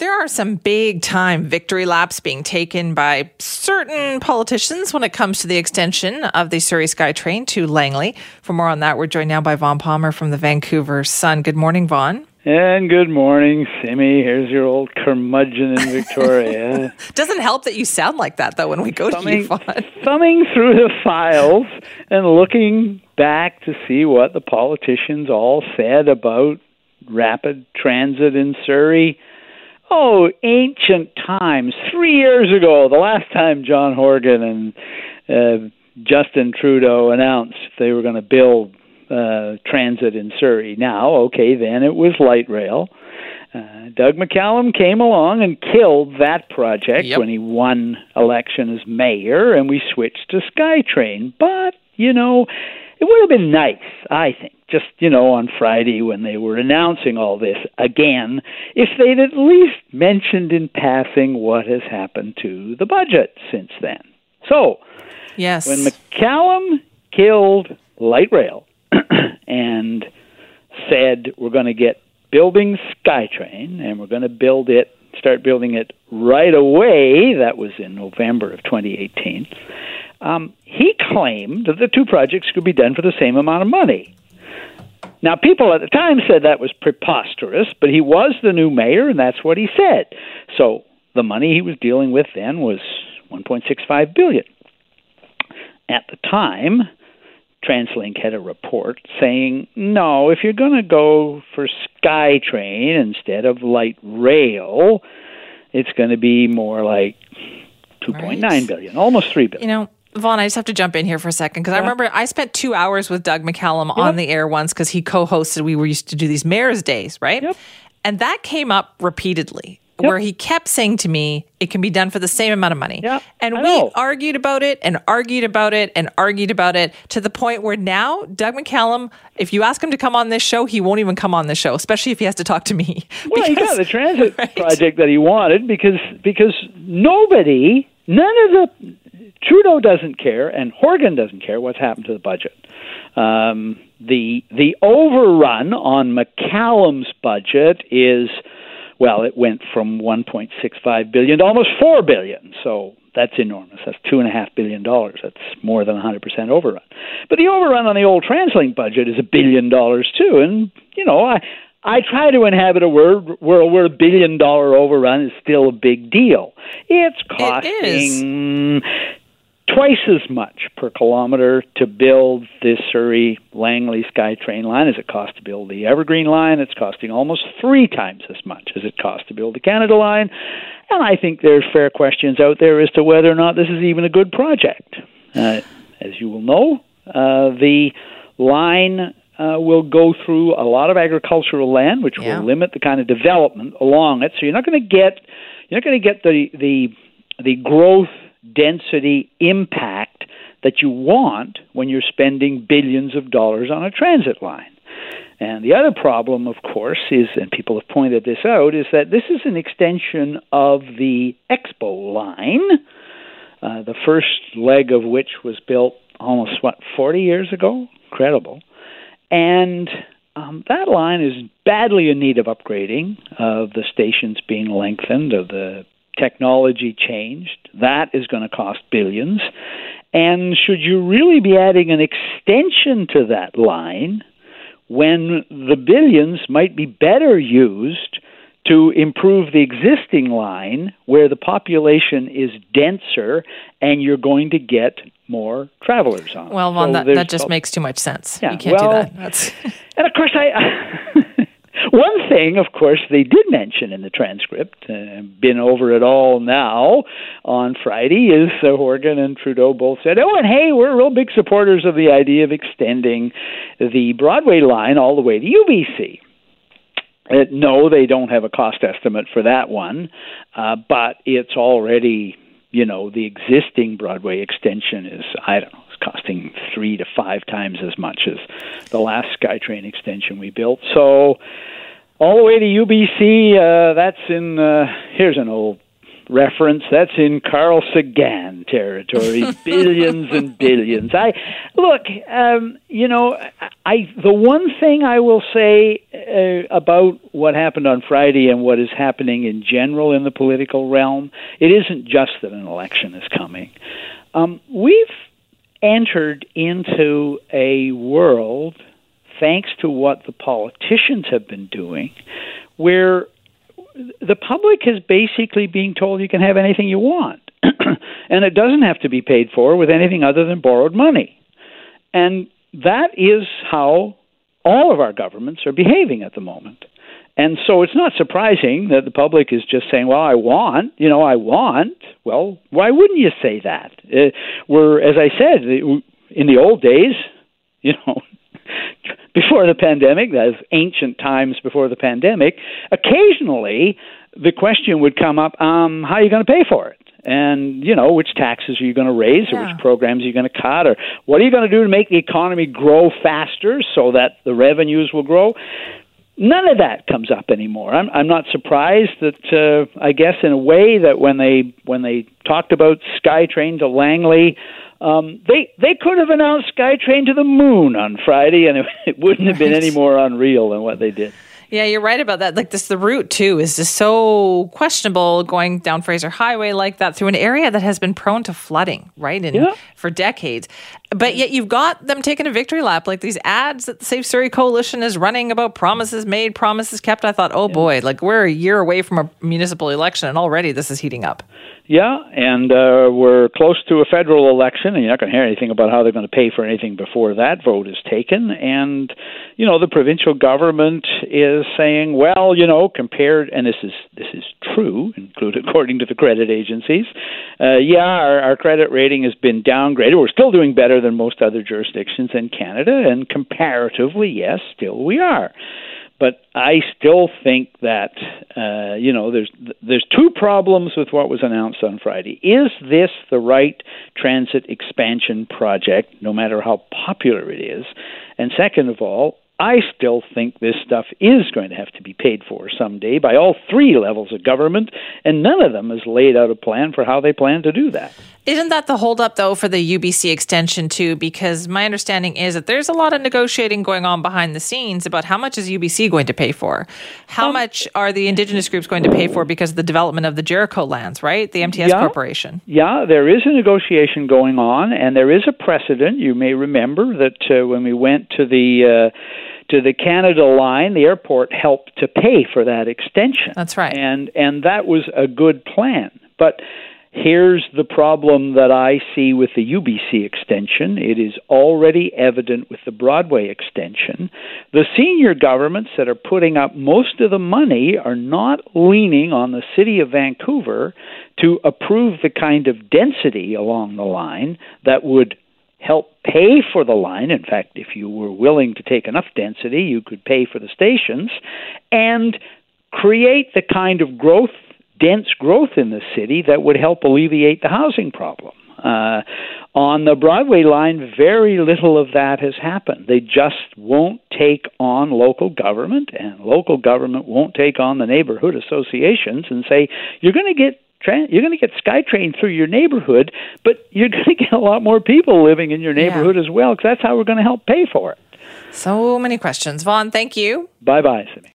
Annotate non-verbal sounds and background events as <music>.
There are some big time victory laps being taken by certain politicians when it comes to the extension of the Surrey SkyTrain to Langley. For more on that, we're joined now by Vaughn Palmer from the Vancouver Sun. Good morning, Vaughn. And good morning, Simi. Here's your old curmudgeon in Victoria. <laughs> Doesn't help that you sound like that, though, when we go thumbing, to you, Vaughn. Thumbing through the files and looking back to see what the politicians all said about rapid transit in Surrey oh, ancient times. Three years ago, the last time John Horgan and uh, Justin Trudeau announced they were going to build uh, transit in Surrey. Now, okay, then it was light rail. Uh, Doug McCallum came along and killed that project yep. when he won election as mayor, and we switched to SkyTrain. But, you know, it would have been nice, I think, just, you know, on Friday when they were announcing all this again, if they'd at least mentioned in passing what has happened to the budget since then. So, yes. when McCallum killed light rail <clears throat> and said we're going to get building SkyTrain and we're going to build it, start building it right away, that was in November of 2018. Um, he claimed that the two projects could be done for the same amount of money. Now, people at the time said that was preposterous, but he was the new mayor, and that's what he said. So the money he was dealing with then was 1.65 billion. At the time, TransLink had a report saying, no, if you're going to go for SkyTrain instead of light rail, it's going to be more like two point nine billion, right. almost three billion. You know, Vaughn, I just have to jump in here for a second because yeah. I remember I spent two hours with Doug McCallum yep. on the air once because he co-hosted. We were used to do these mayor's days, right? Yep. And that came up repeatedly. Yep. Where he kept saying to me, it can be done for the same amount of money. Yep. And I we know. argued about it and argued about it and argued about it to the point where now Doug McCallum, if you ask him to come on this show, he won't even come on the show, especially if he has to talk to me. <laughs> Well, because, he got the transit <laughs> right? project that he wanted because because nobody, none of the Trudeau doesn't care, and Horgan doesn't care what's happened to the budget. Um, the the overrun on McCallum's budget is well, it went from 1.65 billion to almost four billion. So that's enormous. That's two and a half billion dollars. That's more than 100 percent overrun. But the overrun on the old TransLink budget is a billion dollars too. And you know, I I try to inhabit a world where a billion dollar overrun is still a big deal. It's costing it twice as much per kilometer to build this Surrey Langley SkyTrain line as it costs to build the Evergreen line. It's costing almost three times as much as it costs to build the Canada line. And I think there's fair questions out there as to whether or not this is even a good project. Uh, as you will know, uh, the line uh, will go through a lot of agricultural land, which yeah. will limit the kind of development along it. So you're not going to get you're not going to get the the the growth density impact that you want when you're spending billions of dollars on a transit line. And the other problem, of course, is, and people have pointed this out, is that this is an extension of the Expo line, uh, the first leg of which was built almost, what, 40 years ago? Incredible. And um, that line is badly in need of upgrading, of the stations being lengthened, of the technology changed. That is going to cost billions. And should you really be adding an extension to that line when the billions might be better used to improve the existing line where the population is denser and you're going to get more travelers on? Well, Vaughn, so that, that just makes too much sense. Yeah, you can't well, do that. <laughs> And of course, I. <laughs> One thing, of course, they did mention in the transcript, uh, been over it all now on Friday, is uh, Horgan and Trudeau both said, oh, and hey, we're real big supporters of the idea of extending the Broadway line all the way to UBC. Uh, no, they don't have a cost estimate for that one, uh, but it's already, you know, the existing Broadway extension is, I don't know, it's costing three to five times as much as the last SkyTrain extension we built. So, all the way to UBC. Uh, that's in uh, here's an old reference. That's in Carl Sagan territory. <laughs> billions and billions. I look. Um, you know, I the one thing I will say uh, about what happened on Friday and what is happening in general in the political realm, it isn't just that an election is coming. Um, we've entered into a world, thanks to what the politicians have been doing, where the public is basically being told you can have anything you want. <clears throat> and it doesn't have to be paid for with anything other than borrowed money. And that is how all of our governments are behaving at the moment. And so it's not surprising that the public is just saying, well, I want, you know, I want. Well, why wouldn't you say that? Uh, we're, as I said, in the old days, <laughs> you know, before the pandemic, that's ancient times before the pandemic, occasionally the question would come up, um, how are you going to pay for it? And, you know, which taxes are you going to raise or yeah. which programs are you going to cut or what are you going to do to make the economy grow faster so that the revenues will grow? None of that comes up anymore. I'm, I'm not surprised that uh, I guess in a way that when they when they talked about SkyTrain to Langley, um, they they could have announced SkyTrain to the moon on Friday, and it, <laughs> it wouldn't have been any more unreal than what they did. Yeah, you're right about that. Like this, the route too is just so questionable going down Fraser Highway like that through an area that has been prone to flooding, right? And yeah. for decades. But yet you've got them taking a victory lap, like these ads that the Safe Surrey Coalition is running about promises made, promises kept. I thought, oh yeah. boy, like we're a year away from a municipal election, and already this is heating up. Yeah, and uh, we're close to a federal election, and you're not going to hear anything about how they're going to pay for anything before that vote is taken. And you know, the provincial government is saying, well, you know, compared, and this is this is true, included according to the credit agencies. Uh, yeah, our, our credit rating has been downgraded. We're still doing better than most other jurisdictions in Canada, and comparatively, yes, still we are but I still think that uh, you know there's there's two problems with what was announced on Friday. Is this the right transit expansion project, no matter how popular it is? And second of all, I still think this stuff is going to have to be paid for someday by all three levels of government, and none of them has laid out a plan for how they plan to do that. Isn't that the holdup, though, for the UBC extension, too? Because my understanding is that there's a lot of negotiating going on behind the scenes about how much is UBC going to pay for? How um, much are the Indigenous groups going to pay for because of the development of the Jericho lands, right? The MTS yeah, Corporation. Yeah, there is a negotiation going on, and there is a precedent. You may remember that uh, when we went to the. Uh, to the Canada line, the airport helped to pay for that extension. That's right. And and that was a good plan. But here's the problem that I see with the UBC extension. It is already evident with the Broadway extension. The senior governments that are putting up most of the money are not leaning on the city of Vancouver to approve the kind of density along the line that would help pay for the line. In fact, if you were willing to take enough density, you could pay for the stations and create the kind of growth, dense growth in the city that would help alleviate the housing problem. Uh, on the Broadway line, very little of that has happened. They just won't take on local government, and local government won't take on the neighborhood associations and say, you're going to get you're going to get SkyTrain through your neighborhood, but you're <laughs> going to get a lot more people living in your neighborhood yeah. as well, because that's how we're going to help pay for it. So many questions. Vaughn, thank you. Bye bye, Simi.